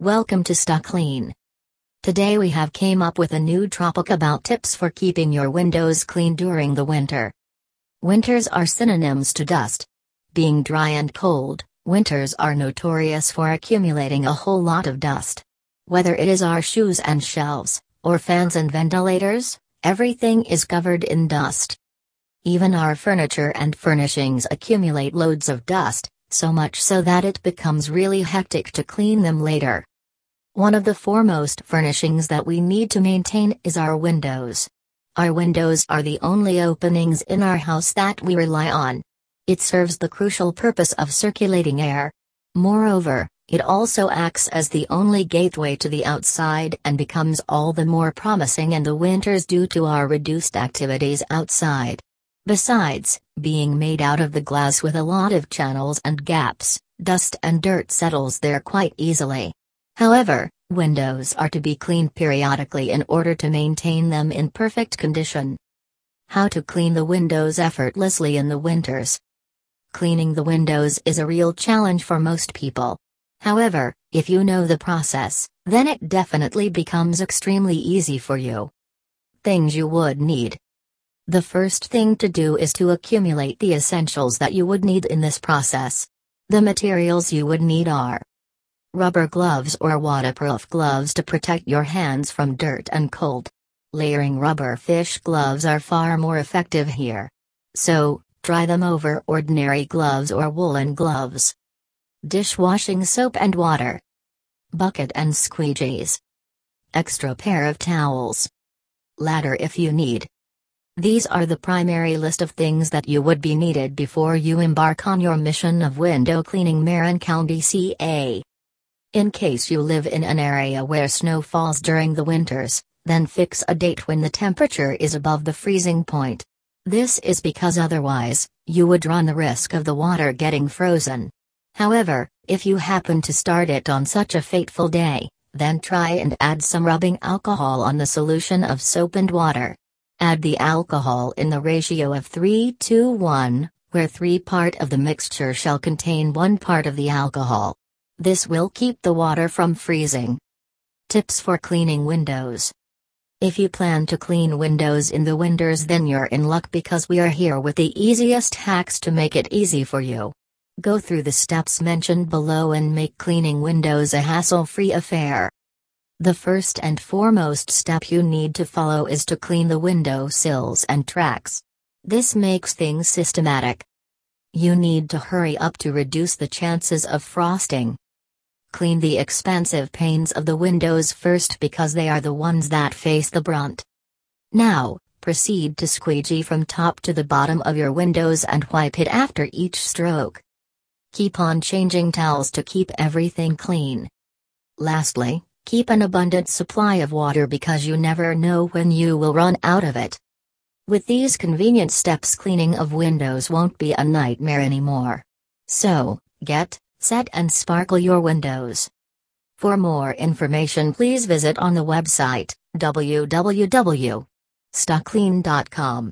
Welcome to Stuck Clean. Today we have came up with a new topic about tips for keeping your windows clean during the winter. Winters are synonyms to dust. Being dry and cold, winters are notorious for accumulating a whole lot of dust. Whether it is our shoes and shelves, or fans and ventilators, everything is covered in dust. Even our furniture and furnishings accumulate loads of dust, so much so that it becomes really hectic to clean them later. One of the foremost furnishings that we need to maintain is our windows. Our windows are the only openings in our house that we rely on. It serves the crucial purpose of circulating air. Moreover, it also acts as the only gateway to the outside and becomes all the more promising in the winters due to our reduced activities outside. Besides, being made out of the glass with a lot of channels and gaps, dust and dirt settles there quite easily. However, windows are to be cleaned periodically in order to maintain them in perfect condition. How to clean the windows effortlessly in the winters. Cleaning the windows is a real challenge for most people. However, if you know the process, then it definitely becomes extremely easy for you. Things you would need. The first thing to do is to accumulate the essentials that you would need in this process. The materials you would need are Rubber gloves or waterproof gloves to protect your hands from dirt and cold. Layering rubber fish gloves are far more effective here. So, try them over ordinary gloves or woolen gloves. Dishwashing soap and water. Bucket and squeegees. Extra pair of towels. Ladder if you need. These are the primary list of things that you would be needed before you embark on your mission of window cleaning Marin County CA. In case you live in an area where snow falls during the winters, then fix a date when the temperature is above the freezing point. This is because otherwise, you would run the risk of the water getting frozen. However, if you happen to start it on such a fateful day, then try and add some rubbing alcohol on the solution of soap and water. Add the alcohol in the ratio of 3 to 1, where 3 part of the mixture shall contain 1 part of the alcohol. This will keep the water from freezing. Tips for cleaning windows. If you plan to clean windows in the winters, then you're in luck because we are here with the easiest hacks to make it easy for you. Go through the steps mentioned below and make cleaning windows a hassle free affair. The first and foremost step you need to follow is to clean the window sills and tracks. This makes things systematic. You need to hurry up to reduce the chances of frosting. Clean the expansive panes of the windows first because they are the ones that face the brunt. Now, proceed to squeegee from top to the bottom of your windows and wipe it after each stroke. Keep on changing towels to keep everything clean. Lastly, keep an abundant supply of water because you never know when you will run out of it. With these convenient steps, cleaning of windows won't be a nightmare anymore. So, get set and sparkle your windows. For more information please visit on the website www.stuckclean.com.